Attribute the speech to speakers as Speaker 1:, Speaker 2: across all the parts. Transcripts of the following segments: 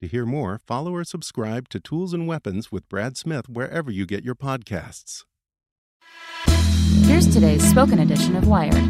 Speaker 1: To hear more, follow or subscribe to Tools and Weapons with Brad Smith wherever you get your podcasts.
Speaker 2: Here's today's spoken edition of Wired.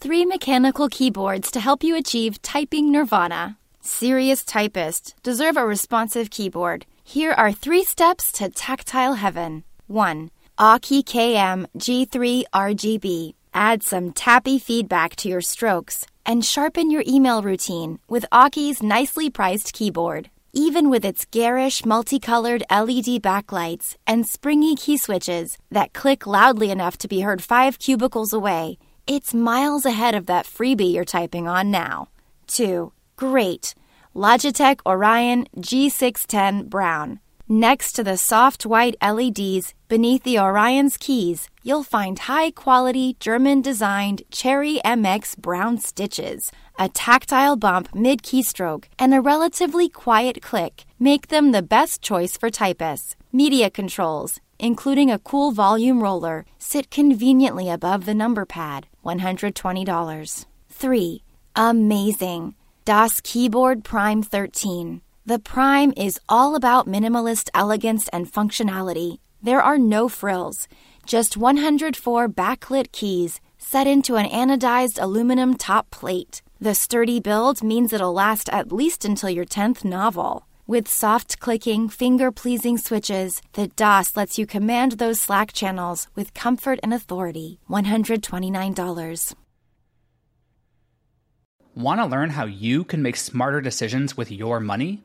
Speaker 3: Three mechanical keyboards to help you achieve typing nirvana. Serious typists deserve a responsive keyboard. Here are three steps to tactile heaven. 1. Aukey KM G3 RGB. Add some tappy feedback to your strokes and sharpen your email routine with Aukey's nicely priced keyboard. Even with its garish multicolored LED backlights and springy key switches that click loudly enough to be heard five cubicles away, it's miles ahead of that freebie you're typing on now. 2. Great. Logitech Orion G610 Brown. Next to the soft white LEDs beneath the Orion's keys, you'll find high quality German designed Cherry MX brown switches. A tactile bump mid keystroke and a relatively quiet click make them the best choice for typists. Media controls, including a cool volume roller, sit conveniently above the number pad, $120. 3. Amazing. Das Keyboard Prime 13. The Prime is all about minimalist elegance and functionality. There are no frills, just 104 backlit keys set into an anodized aluminum top plate. The sturdy build means it'll last at least until your 10th novel. With soft clicking, finger pleasing switches, the Das lets you command those Slack channels with comfort and authority. $129.
Speaker 4: Want to learn how you can make smarter decisions with your money?